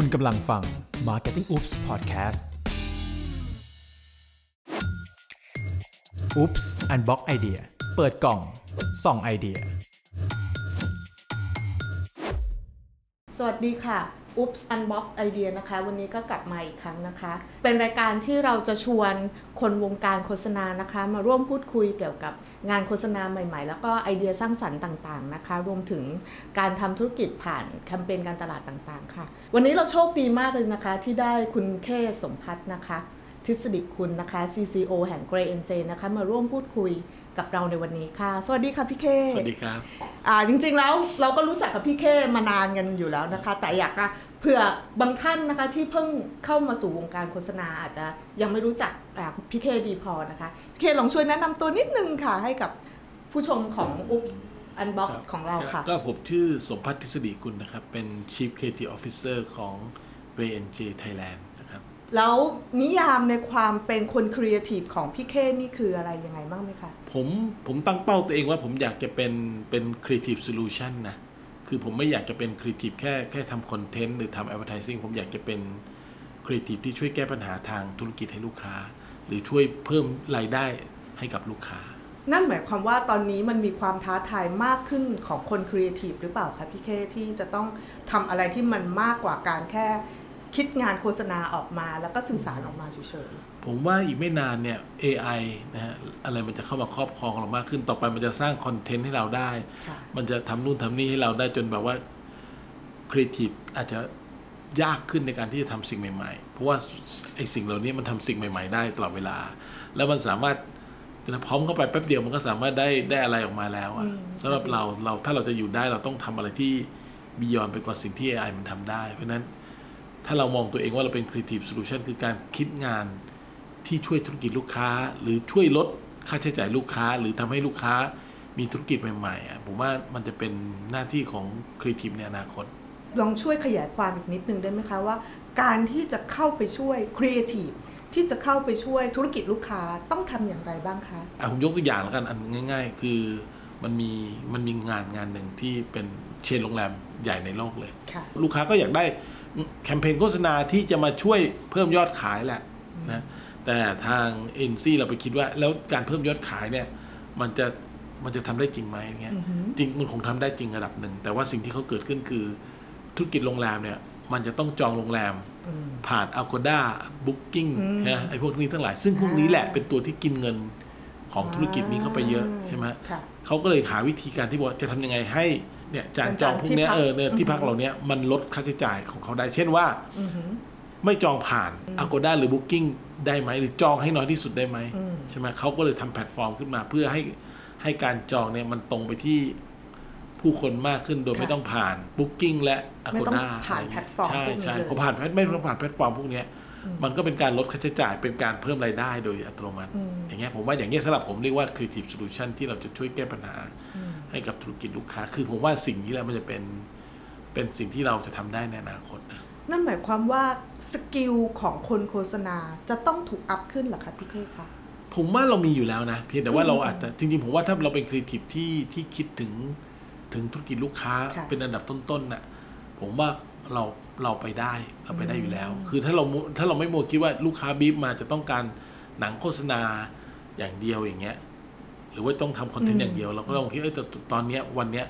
คุณกำลังฟัง Marketing Oops Podcast Oops Unbox Idea เปิดกล่องส่องไอเดีย สวัสดีค่ะ Oops Unbox Idea นะคะ วันนี้ก็กลับมาอีกครั้งนะคะ เป็นรายการที่เราจะชวนคนวงการโฆษณานะคะ มาร่วมพูดคุยเกี่ยวกับงานโฆษณาใหม่ๆ แล้วก็ไอเดียสร้างสรรค์ต่างๆนะคะ รวมถึงการทำธุรกิจผ่านแคมเปญการตลาดต่างๆ ค่ะ วันนี้เราโชคดีมากเลยนะคะ ที่ได้คุณเคสมพัฒน์นะคะ ทฤษฎิคุณนะคะ CCO แห่ง Gray NJ นะคะมาร่วมพูดคุยกับเราในวันนี้ค่ะ สวัสดีค่ะพี่เคสวัสดีครับอ่าจริงๆแล้วเราก็รู้จักกับพี่เคมานานกันอยู่แล้วนะคะ แต่อยากจะเผื่อบางท่านนะคะที่เพิ่งเข้ามาสู่วงการโฆษณาอาจจะยังไม่รู้จักอ่าพี่เคดีพอนะคะพี่เคลองช่วยแนะนำตัวนิดนึงค่ะให้กับผู้ชมของ Oops Unbox ครับของเราค่ะ ก็ผมชื่อสมพัฒน์ทฤษฎีกุลนะครับ เป็น Chief Creative Officer ของ b r a n j Thailand นะครับ แล้วนิยามในความเป็นคนครีเอทีฟของพี่เคนี่คืออะไรยังไงบ้างไหมคะ ผมผมตั้งเป้าตัวเองว่าผมอยากจะเป็นเป็น Creative Solution นะ คือผมไม่อยากจะเป็น Creative แค่แค่ทำคอนเทนต์หรือทำ Advertising ผมอยากจะเป็น Creative ที่ช่วยแก้ปัญหาทางธุรกิจให้ลูกค้า หรือช่วยเพิ่มรายได้ให้กับลูกค้า นั่นหมายความว่าตอนนี้มันมีความท้าทายมากขึ้นของคนครีเอทีฟหรือเปล่าคะพี่เคที่จะต้องทำอะไรที่มันมากกว่าการแค่ คิดงานโฆษณาออกมาแล้วก็สื่อสารออกมาเฉยผมว่าอีกไม่นานเนี่ย AI นะฮะอะไรมันจะเข้ามาครอบครองเรามากขึ้นต่อไปมันจะสร้างคอนเทนต์ให้เราได้ๆค่ะ มันจะทำนู่นทำนี่ให้เราได้จนแบบว่าครีเอทีฟอาจจะยากขึ้นในการที่จะทำสิ่งใหม่ๆ เพราะว่าไอ้สิ่งเหล่านี้มันทำสิ่งใหม่ ๆ ได้ตลอดเวลา แล้วมันสามารถพร้อมเข้าไปแป๊บเดียวมันก็สามารถได้ได้อะไรออกมาแล้วอะสำหรับเราเราถ้าเราจะอยู่ได้เราต้องทำอะไรที่บียอนไปกว่าสิ่งที่ AI มันทำได้ เพราะฉะนั้น ถ้าเรามองตัวเองว่าเราเป็น Creative Solution คือการคิดงานที่ช่วยธุรกิจลูกค้า หรือช่วยลดค่าใช้จ่ายลูกค้า หรือทำให้ลูกค้ามีธุรกิจใหม่ๆอะผมว่ามันจะเป็นหน้าที่ของ Creative ในอนาคต ลองช่วยขยายความอีกนิดนึงได้ไหมคะว่า การที่จะเข้าไปช่วยครีเอทีฟที่จะเข้าไปช่วยธุรกิจลูกค้าต้องทำอย่างไรบ้างคะอะผมยกตัวอย่างแล้วกันอันง่าย ๆ คือมันมีมันมีงานงานหนึ่งที่เป็นเชนโรงแรมใหญ่ในโลกเลยค่ะลูกค้าก็อยากได้ แคมเปญโฆษณาที่จะมาช่วยเพิ่มยอดขายแหละนะแต่ทางเอเจนซี่เราไปคิดว่า แล้วการเพิ่มยอดขายเนี่ย มันจะมันจะทำได้จริงไหมอย่างเงี้ยอือหือจริงมันคงทำได้จริงระดับหนึ่ง แต่ว่าสิ่งที่เขาเกิดขึ้นคือธุรกิจโรงแรมเนี่ย มันจะต้องจองโรงแรมอืมผ่าน Agoda Booking อืมนะไอ้พวกนี้ทั้งหลาย ซึ่งพวกนี้แหละอ่าเป็นตัวที่กินเงินของธุรกิจนี้เข้าไปเยอะใช่ไหมค่ะเขาก็เลยหาวิธีการที่บอกจะทำยังไงให้ เนี่ยจานจองพวกเนี้ยเป็นจานที่พักเออเนี่ยที่อือฮึพักเหล่าเนี้ยมันลดค่าใช้จ่ายของเขาได้ เช่นว่าอือหือไม่จองผ่าน Agoda หรือ Booking ได้ไหมหรือจองให้น้อยที่สุดได้ไหมอืมใช่ไหมเขาก็เลยทำแพลตฟอร์มขึ้นมา เพื่อให้ให้การจองเนี่ยมันตรงไปที่ผู้คนมากขึ้นโดยค่ะไม่ต้องผ่าน Booking และไม่ต้อง Agoda ผ่านะไรเงี้ยแพลตฟอร์มใช่พวกนี้ใช่เลยพอผ่านไม่ต้องผ่านแพลตฟอร์มพวกเนี้ยอืมมันก็เป็นการลดค่าใช้จ่ายเป็นการเพิ่มรายได้โดยอัตโนมัติอืมอย่างเงี้ยผมว่าอย่างเงี้ยสำหรับผมเรียกว่า creative solution ที่เราจะช่วยแก้ปัญหาอืม ให้กับธุรกิจลูกค้า คือผมว่าสิ่งนี้แหละมันจะเป็นเป็นสิ่งที่เราจะทำได้ในอนาคตนะนั่นหมายความว่า skill ของคนโฆษณาจะต้องถูก up ขึ้นเหรอคะพี่เคคะผมว่าเรามีอยู่แล้วนะเพียงแต่ว่าอืมเราอาจจะจริงๆผมว่าถ้าเราเป็นครีเอทีฟที่ที่คิดถึงถึงธุรกิจลูกค้าค่ะเป็นอันดับต้นๆน่ะผมว่าเราเราไปได้เราไปได้อยู่แล้วอืมคือถ้าเรามัวถ้าเราไม่มัวคิดว่าลูกค้าบีบมาจะต้องการหนังโฆษณาอย่างเดียวอย่างเงี้ยห รือว่าต้องทำคอนเทนต์อย่างเดียว เราก็ต้องคิดเออแต่ตอนเนี้ยวันเนี้ย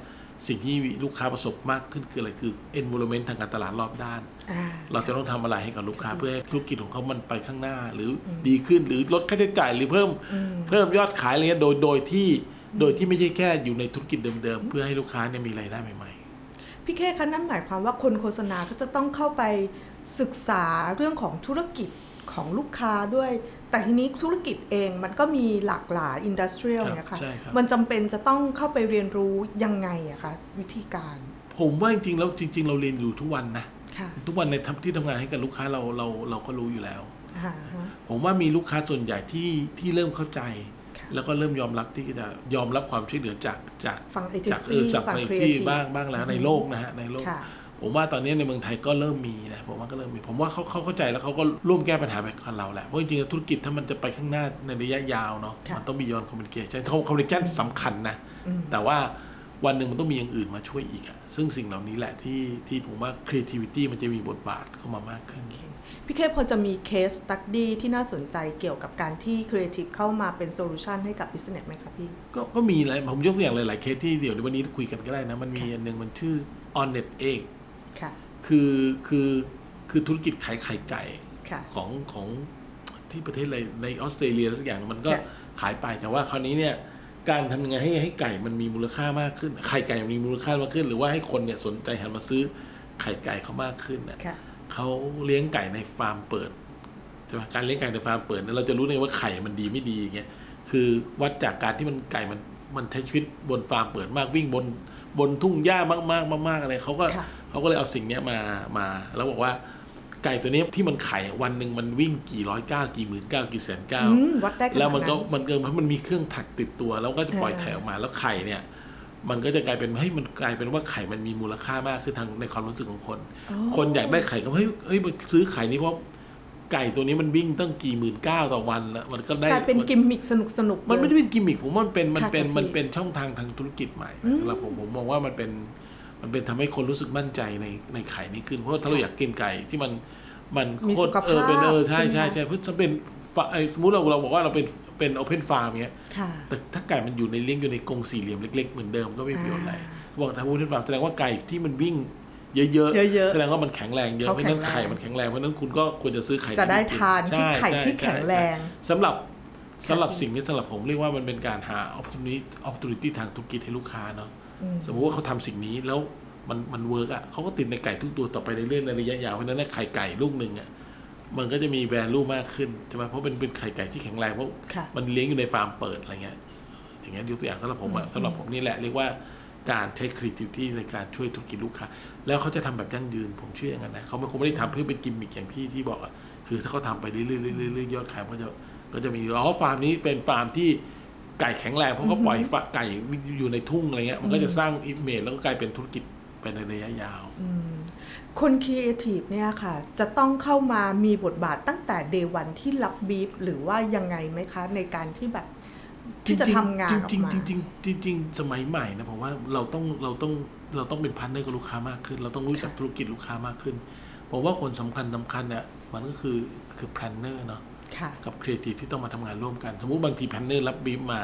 สิ่งที่ลูกค้าประสบมากขึ้นคืออะไรคือ environment ทางการตลาดรอบด้านอ่าเราจะต้องทำอะไรให้กับลูกค้าค่ะเพื่อให้ธุรกิจของเขามันไปข้างหน้า หรืออมดีขึ้นหรือลดค่าใช้จ่ายหรือเพิ่มอืมเพิ่มยอดขายอะไรเงี้ยโดยโดยที่โดยที่ไม่ใช่แค่อยู่ในธุรกิจเดิมๆ เพื่อให้ลูกค้าเนี่ยมีรายได้ใหม่พี่เคคะนั่นหมายความว่าคนโฆษณาก็จะต้องเข้าไป ศึกษาเรื่องของธุรกิจของลูกค้าด้วย แต่ทีนี้ธุรกิจเองมันก็มีหลากหลาย industrial ครับเนี่ยค่ะใช่ครับมันจำเป็นจะต้องเข้าไปเรียนรู้ยังไงอะคะวิธีการๆผมว่าจริงๆแล้วจริง ๆ เราเรียนอยู่ทุกวันนะค่ะทุกวันในทำที่ทำงานให้กับลูกค้าเราเราเราก็รู้อยู่แล้วอ่าฮะผมว่ามีลูกค้าส่วนใหญ่ที่ที่เริ่มเข้าใจค่ะแล้วก็เริ่มยอมรับที่จะยอมรับความช่วยเหลือจากจากฝั่งเอเจนจากเอซี่อจากฝั่งไอครีเอที่ทีฟบ้างบ้างแล้วในโลกนะฮะในโลกค่ะ ผมว่าตอนนี้ในเมืองไทยก็เริ่มมีนะผมว่าก็เริ่มมี ผมว่าเขาเขาเข้าใจแล้วเขาก็ร่วมแก้ปัญหาไปกับเราแหละเพราะจริงๆธุรกิจถ้ามันจะไปข้างหน้าในระยะยาวเนาะค่ะมันต้องมียอนคอมมิวนิเคชันคอมมิวนิเคชันสำคัญนะอืมแต่ว่าวันหนึ่งมันต้องมีอย่างอื่นมาช่วยอีกอะซึ่งสิ่งเหล่านี้แหละที่ที่ผมว่า creativity มันจะมีบทบาทเข้ามามากขึ้น พี่เคพอจะมีเคสตั d ดี้ที่น่าสนใจเกี่ยวกับการที่ครีเอทีฟเข้ามาเป็น solution ให้กับ business ไหมคะพี่ ก็ก็มีหลายผมยกตัวอย่างหลายๆเคสที่เดี๋ยววันนี้คุยกันก็ได้นะ มันมีอันหนึ่งมันชื่อ honest egg ค่ะ คือคือคือธุรกิจขายไข่ไก่ค่ะของของที่ประเทศอะไรในออสเตรเลียอะไรสักอย่างมันก็ค่ะขายไปแต่ว่าคราวนี้เนี่ยการทำยังไงให้ให้ไก่มันมีมูลค่ามากขึ้น ไข่ไก่มันมีมูลค่ามากขึ้น หรือว่าให้คนเนี่ยสนใจหันมาซื้อไข่ไก่เขามากขึ้นน่ะค่ะเขาเลี้ยงไก่ในฟาร์มเปิดใช่ไหมการเลี้ยงไก่ในฟาร์มเปิดเนี่ยเราจะรู้เลยว่าไข่มันดีไม่ดีอย่างเงี้ยคือวัดจากการที่มันไก่มันมันใช้ชีวิตบนฟาร์มเปิดมากวิ่งบนบนทุ่งหญ้ามากมากๆมากๆอะไรเขาก็ค่ะเขาก็เลยเอาสิ่งเนี้ยมามา แล้วบอกว่าไก่ตัวเนี้ยที่มันไข่วันหนึ่งมันวิ่งกี่ร้อยเก้ากี่หมื่นเก้ากี่แสนเก้าอืมวัดได้ขนาดนั้นแล้วมันก็มันเกินเพราะมันมีเครื่องถักติดตัว แล้วก็จะปล่อยเออไข่ออกมาแล้วไข่เนี่ยมันก็จะกลายเป็นเฮ้ยมันกลายเป็นว่าไข่มันมีมูลค่ามากขึ้นทางในความรู้สึกของคน คนอยากได้ไข่ก็เฮ้ยเฮ้ยมาซื้อไข่นี้เพราะไก่ตัวนี้มันวิ่งตั้งกี่หมื่นเก้าต่อวันแล้วมันก็ได้กลายเป็นกิมมิคสนุกสนุกๆมันไม่เลยได้เป็นกิมมิคผมว่ามันเป็นมันเป็นค่ะมันพี่เป็นช่องทางทางธุรกิจใหม่อืมสำหรับผมผมมองว่ามันเป็น มันเป็นทำให้คนรู้สึกมั่นใจในในไข่นี้ขึ้น เพราะว่าถ้าเราอยากกินไก่ที่มันมันมีโคสุตรขเออเป็นเออภาพใช่ใช่ไหมใช่ใช่เพราะถ้าเป็นฟาไอ้สมมติเราเราบอกว่าเราเป็นเป็น open farm เงี้ยค่ะแต่ถ้าไก่มันอยู่ในเลี้ยงอยู่ในกรงสี่เหลี่ยมเล็ก ๆ เหมือนเดิมก็ไม่มีประโยชน์อะไรอ่าเขาบอกถ้าพูดถึงฟาร์มแสดงว่าไก่ที่มันวิ่งเยอะเยอะๆแสดงว่ามันแข็งแรงเยอะเขาเพราะฉะนั้นแข็งแรงไข่มันแข็งแรง เพราะฉะนั้นคุณก็ควรจะซื้อไข่จะได้กิทานที่ใช่ไข่ที่ใช่แข็งแรงใช่สำหรับสำหรับสิ่งนี้สำหรับผมเรียกว่ามันเป็นการหา opportunity opportunity ทางธุรกิจให้ลูกค้าเนาะอืม สมมุติว่าเขาทำสิ่งนี้แล้วมันมัน work อะเขาก็ติดในไก่ทุกตัวต่อไปในเรื่องในระยะยาวเพราะฉะนั้นนะไข่ไก่ลูกหนึ่งอะมันก็จะมี value มากขึ้นใช่ไหมเพราะเป็นเป็นไข่ไก่ที่แข็งแรงเพราะค่ะมันเลี้ยงอยู่ในฟาร์มเปิดอะไรเงี้ย อย่างเงี้ยยกตัวอย่างสำหรับผมอะสำหรับผมนี่แหละเรียกว่าการใช้ creativity ในการช่วยธุรกิจลูกค้า แล้วเขาจะทำแบบยั่งยืน ผมเชื่ออย่างนั้นนะเขาไม่คงไม่ได้ทำเพื่อเป็นกิมมิคอย่างที่ที่บอกอะคือถ้าเขาทำไปเรื่อยๆเรื่อยๆเรื่อยๆยอดขายมันก็จะก็จะมีอ๋อฟาร์มนี้เป็นฟาร์มที่ ไก่แข็งแรงเพราะเขาปล่อยฟาไก่อยู่ในทุ่งอะไรเงี้ยมันก็จะสร้าง image แล้วก็กลายเป็นธุรกิจไปในระยะยาวอืมคนครีเอทีฟเนี่ยค่ะ จะต้องเข้ามามีบทบาทตั้งแต่ day one ที่รับบีฟหรือว่ายังไงไหมคะ ในการที่แบบที่จะทำงานออกจริงมาๆจริงๆจริงๆจริงๆสมัยใหม่นะผมว่าเราต้องเราต้องเราต้องเป็น partner กับลูกค้ามากขึ้น เราต้องรู้จักธุรกิจลูกค้ามากขึ้นผมว่าคนสำคัญสำคัญเนี่ยมันก็คือคือ planner เนาะค่ะ กับครีเอทีฟที่ต้องมาทำงานร่วมกัน สมมุติบางที planner รับ brief มา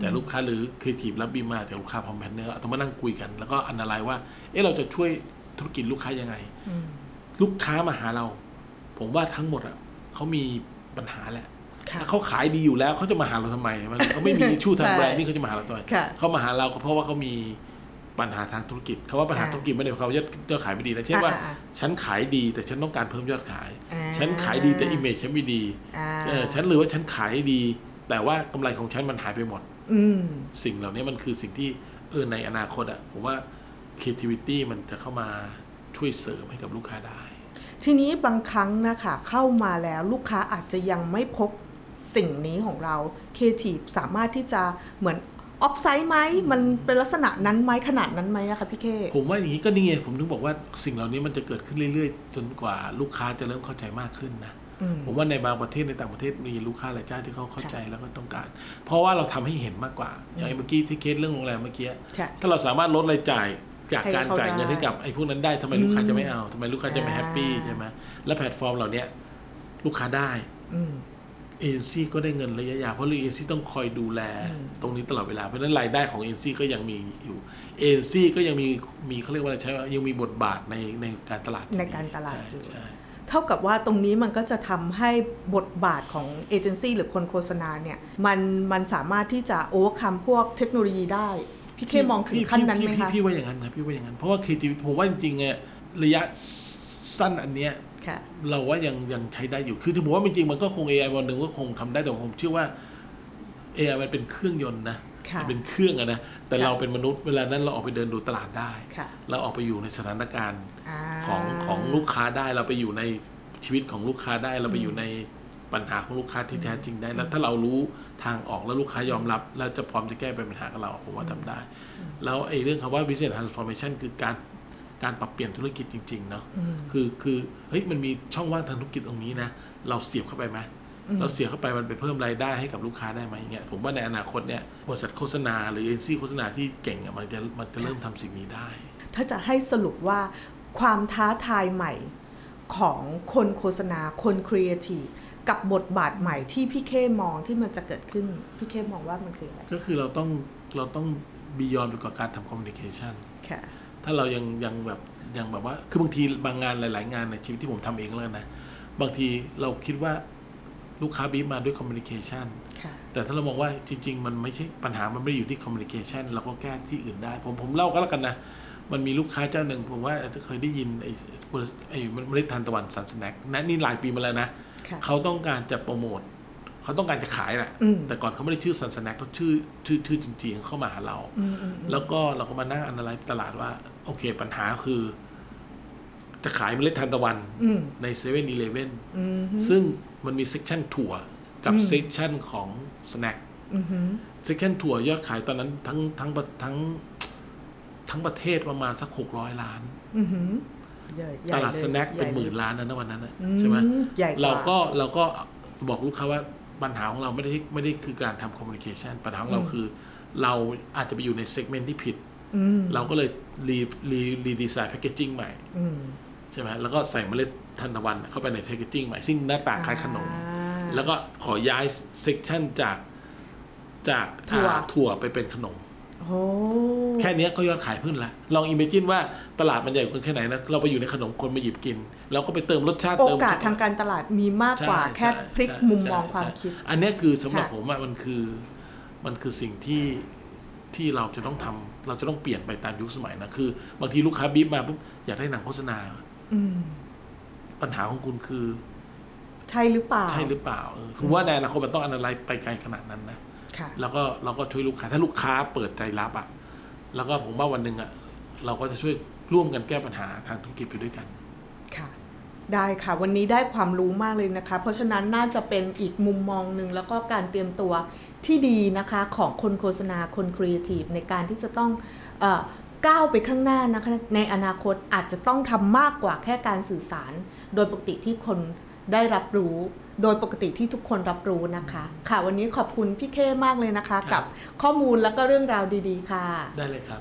แต่ลูกค้าหรือครีเอทีฟรับบีมมาแต่ลูกค้าพร้อม planner ต้องมานั่งคุยกัน แล้วก็ analyze ว่า เอ๊ะเราจะช่วยธุรกิจลูกค้ายังไงอืมลูกค้ามาหาเรา ผมว่าทั้งหมดอะเขามีปัญหาแหละค่ะถ้าเขาขายดีอยู่แล้วเขาจะมาหาเราทำไมมันเขาไม่มีชูทางใช่แบรนด์นี่เขาจะมาหาเราทำไมค่ะเขามาหาเราก็เพราะว่าเขามี ปัญหาทางธุรกิจเขาว่าปัญหาอ่าธุรกิจไม่ได้หมายความว่ายอดยอดขายไม่ดีนะเช่นว่าอ่าอ่า ฉันขายดีแต่ฉันต้องการเพิ่มยอดขายอ่าฉันขายดีแต่ image ฉันไม่ดีอ่าเออฉันหรือว่าฉันขายดี แต่ว่ากำไรของฉันมันหายไปหมดอืมสิ่งเหล่านี้มันคือสิ่งที่เออในอนาคตอะผมว่า creativity มันจะเข้ามาช่วยเสริมให้กับลูกค้าได้ ทีนี้บางครั้งนะคะเข้ามาแล้วลูกค้าอาจจะยังไม่พบสิ่งนี้ของเราครีเอทีฟสามารถที่จะเหมือน ออฟไซด์ไหมมันเป็นลักษณะนั้นไหมขนาดนั้นไหมอะคะพี่เคผมว่าอย่างนี้ก็นี่ไงผมถึงบอกว่าสิ่งเหล่านี้มันจะเกิดขึ้นเรื่อยๆ จนกว่าลูกค้าจะเริ่มเข้าใจมากขึ้นนะอืมผมว่าในบางประเทศในต่างประเทศมีลูกค้าหลายเจ้าที่เขาเข้าใจแล้วก็ต้องการ เพราะว่าเราทำให้เห็นมากกว่า อย่างไอ้เมื่อกี้ที่เคสเรื่องโรงแรมเมื่อกี้ค่ะถ้าเราสามารถลดรายจ่ายจากให้การเขาจ่ายเงินได้ให้กับไอ้พวกนั้นได้ทำไมลูกค้าจะไม่เอาทำไมลูกค้าจะไม่อ่า happy ใช่ไหมและแพลตฟอร์มเหล่าเนี้ยลูกค้าได้ อืมเอเจนซี่ก็ได้เงินระยะยาวเพราะเอเจนซี่ต้องคอยดูแลอืมตรงนี้ตลอดเวลา เพราะฉะนั้นรายได้ของเอเจนซี่ก็ยังมีอยู่เอเจนซี่ก็ยังมีมีเขาเรียกว่าอะไรใช่ไหมยังมีบทบาทในในการตลาดอยู่ในการตลาดใช่อยู่ใช่เท่ากับว่าตรงนี้มันก็จะทำให้บทบาทของเอเจนซี่หรือคนโฆษณาเนี่ยมันมันสามารถที่จะ overcome พวกเทคโนโลยีได้ พี่เคมองถึงขั้นนั้นไหมพี่คะพี่ว่าอย่างนั้นนะพี่ว่าอย่างนั้นเพราะว่าครีเอทีฟผมว่าจริงๆเนี่ยระยะสั้นอันเนี้ยค่ะ เราว่ายังยังใช้ได้อยู่ คือถึงผมว่าจริงๆมันก็คง AI วันหนึ่งก็คงทำได้แต่ผมเชื่อว่า AI มันเป็นเครื่องยนต์นะค่ะมันเป็นเครื่องอะนะ แต่ค่ะเราเป็นมนุษย์เวลานั้นเราออกไปเดินดูตลาดได้ค่ะเราออกไปอยู่ในสถานการณ์าของของลูกค้าได้เราไปอยู่ในชีวิตของลูกค้าได้เราไปอยู่ในปัญหาของลูกค้าที่แท้จริงได้ แล้วถ้าเรารู้ทางออกแล้วลูกค้ายอมรับ แล้วจะพร้อมจะแก้ปัญหากับเราผมว่าทำได้ แล้วไอ้เรื่องคำว่า business transformation คือการ การปรับเปลี่ยนธุรกิจจริงๆเนาะอืมคือคือเฮ้ยมันมีช่องว่างทางธุรกิจตรงนี้นะเราเสียบเข้าไปไหมอืมเราเสียเข้าไปมันไปเพิ่มรายได้ให้กับลูกค้าได้ไหมเงี้ยผมว่าในอนาคตเนี่ยบริษัทโฆษณาหรือเอเจนซี่โฆษณาที่เก่งอะมันจะมันจะเริ่มทำสิ่งนี้ได้ ถ้าจะให้สรุปว่าความท้าทายใหม่ของคนโฆษณาคนครีเอทีฟกับบทบาทใหม่ที่พี่เคมองที่มันจะเกิดขึ้น พี่เคมองว่ามันคืออะไร ก็คือเราต้องเราต้อง beyond ไปกว่าการทำ communication ค่ะ ถ้าเรายังยังแบบยังแบบว่า คือบางทีบางงานหลาย ๆ งานในชีวิตที่ผมทำเองแล้วกันนะ บางทีเราคิดว่าลูกค้าบีบมาด้วย communication ค่ะแต่ถ้าเรามองว่าจริง ๆ มันไม่ใช่ปัญหามันไม่ได้อยู่ที่ communication เราก็แก้ที่อื่นได้ ผมผมเล่าก็แล้วกันนะ มันมีลูกค้าเจ้าหนึ่งผมว่าอาจจะเคยได้ยินไอ้บริษัทไอ้มันไม่ได้ทานตะวัน Sunsnack นะนี่หลายปีมาแล้วนะค่ะเขาต้องการจะโปรโมท เขาต้องการจะขายแหละอืมแต่ก่อนเขาไม่ได้ชื่อ Sunsnack เขาชื่อชื่อชื่อจริง ๆ เข้ามาหาเราอืมอืมอืมแล้วก็เราก็มานั่งอันอะไรตลาดว่า โอเค ปัญหาคือ จะขายเมล็ดทานตะวันอืมในเซเว่นอีเลฟเว่นอืมซึ่งมันมีเซ c ชั o นถั่วกับอืมเซ c ชั o นของสแน็คอืมอืมเซ c ชั o นถั่วยอดขายตอนนั้นทั้งทั้งประทั้งทั้งประเทศประมาณสักหกร้อยล้านอืมอืมใหญ่ใหญ่ตลาดเยสแน็คเป็นใญ่หมื่นลยล้านนะนะวันนั้นนะอืใช่ไหมใหญ่ว่าเราก็เราก็บอกลูกค้าว่า ปัญหาของเราไม่ได้ไม่ได้คือการทำคอมมิวนิเคชันปัญหาของเราคือ เราอาจจะไปอยู่ในเซกเมนต์ที่ผิดอืมเราก็เลย re re redesign packaging ใหม่อืมใช่ไหมแล้วก็ใส่เมล็ดทานตะวันเข้าไปใน packaging ใหม่ ซึ่งหน้าตาคล้ายขนมอ่าแล้วก็ขอย้าย section จากจากถั่วอ่าถั่วไปเป็นขนมโอ้ แค่เนี้ยก็ยอดขายขึ้นแล้วลอง imagine ว่าตลาดมันใหญ่กว่าแค่ไหนนะเราไปอยู่ในขนมคนมาหยิบกิน เราก็ไปเติมรสชาติโอเติมกาสทางการตลาดมีมากกว่าใช่แค่ใช่พลิกใช่มุมมองใช่ความใช่คิด อันเนี้ยคือสำหรับค่ะผมอะมันคือมันคือสิ่งที่ที่เราจะต้องทำเราจะต้องเปลี่ยนไปตามยุคสมัยนะคือบางทีลูกค้าบีบมาปุ๊บอยากได้หนังโฆษณาอืมปัญหาของคุณคือ ใช่หรือเปล่า ใช่หรือเปล่าเออคือว่าในอนาคตมันต้องอนาลัยไปไกลขนาดนั้นนะค่ะ แล้วก็เราก็ช่วยลูกค้าถ้าลูกค้าเปิดใจรับอะแล้วก็ผมว่าวันหนึ่งอะเราก็จะช่วยร่วมกันแก้ปัญหาทางธุรกิจไปด้วยกันค่ะได้ค่ะ วันนี้ได้ความรู้มากเลยนะคะ เพราะฉะนั้นน่าจะเป็นอีกมุมมองหนึ่งแล้วก็การเตรียมตัวที่ดีนะคะของคนโฆษณาคนครีเอทีฟในการที่จะต้องเออก้าวไปข้างหน้านะคะในอนาคตอาจจะต้องทำมากกว่าแค่การสื่อสาร โดยปกติที่คนได้รับรู้ โดยปกติที่ทุกคนรับรู้นะคะ ค่ะ วันนี้ขอบคุณพี่เคมากเลยนะคะครักับบข้อมูลแล้วก็เรื่องราวดี ๆ ค่ะ ได้เลยครับ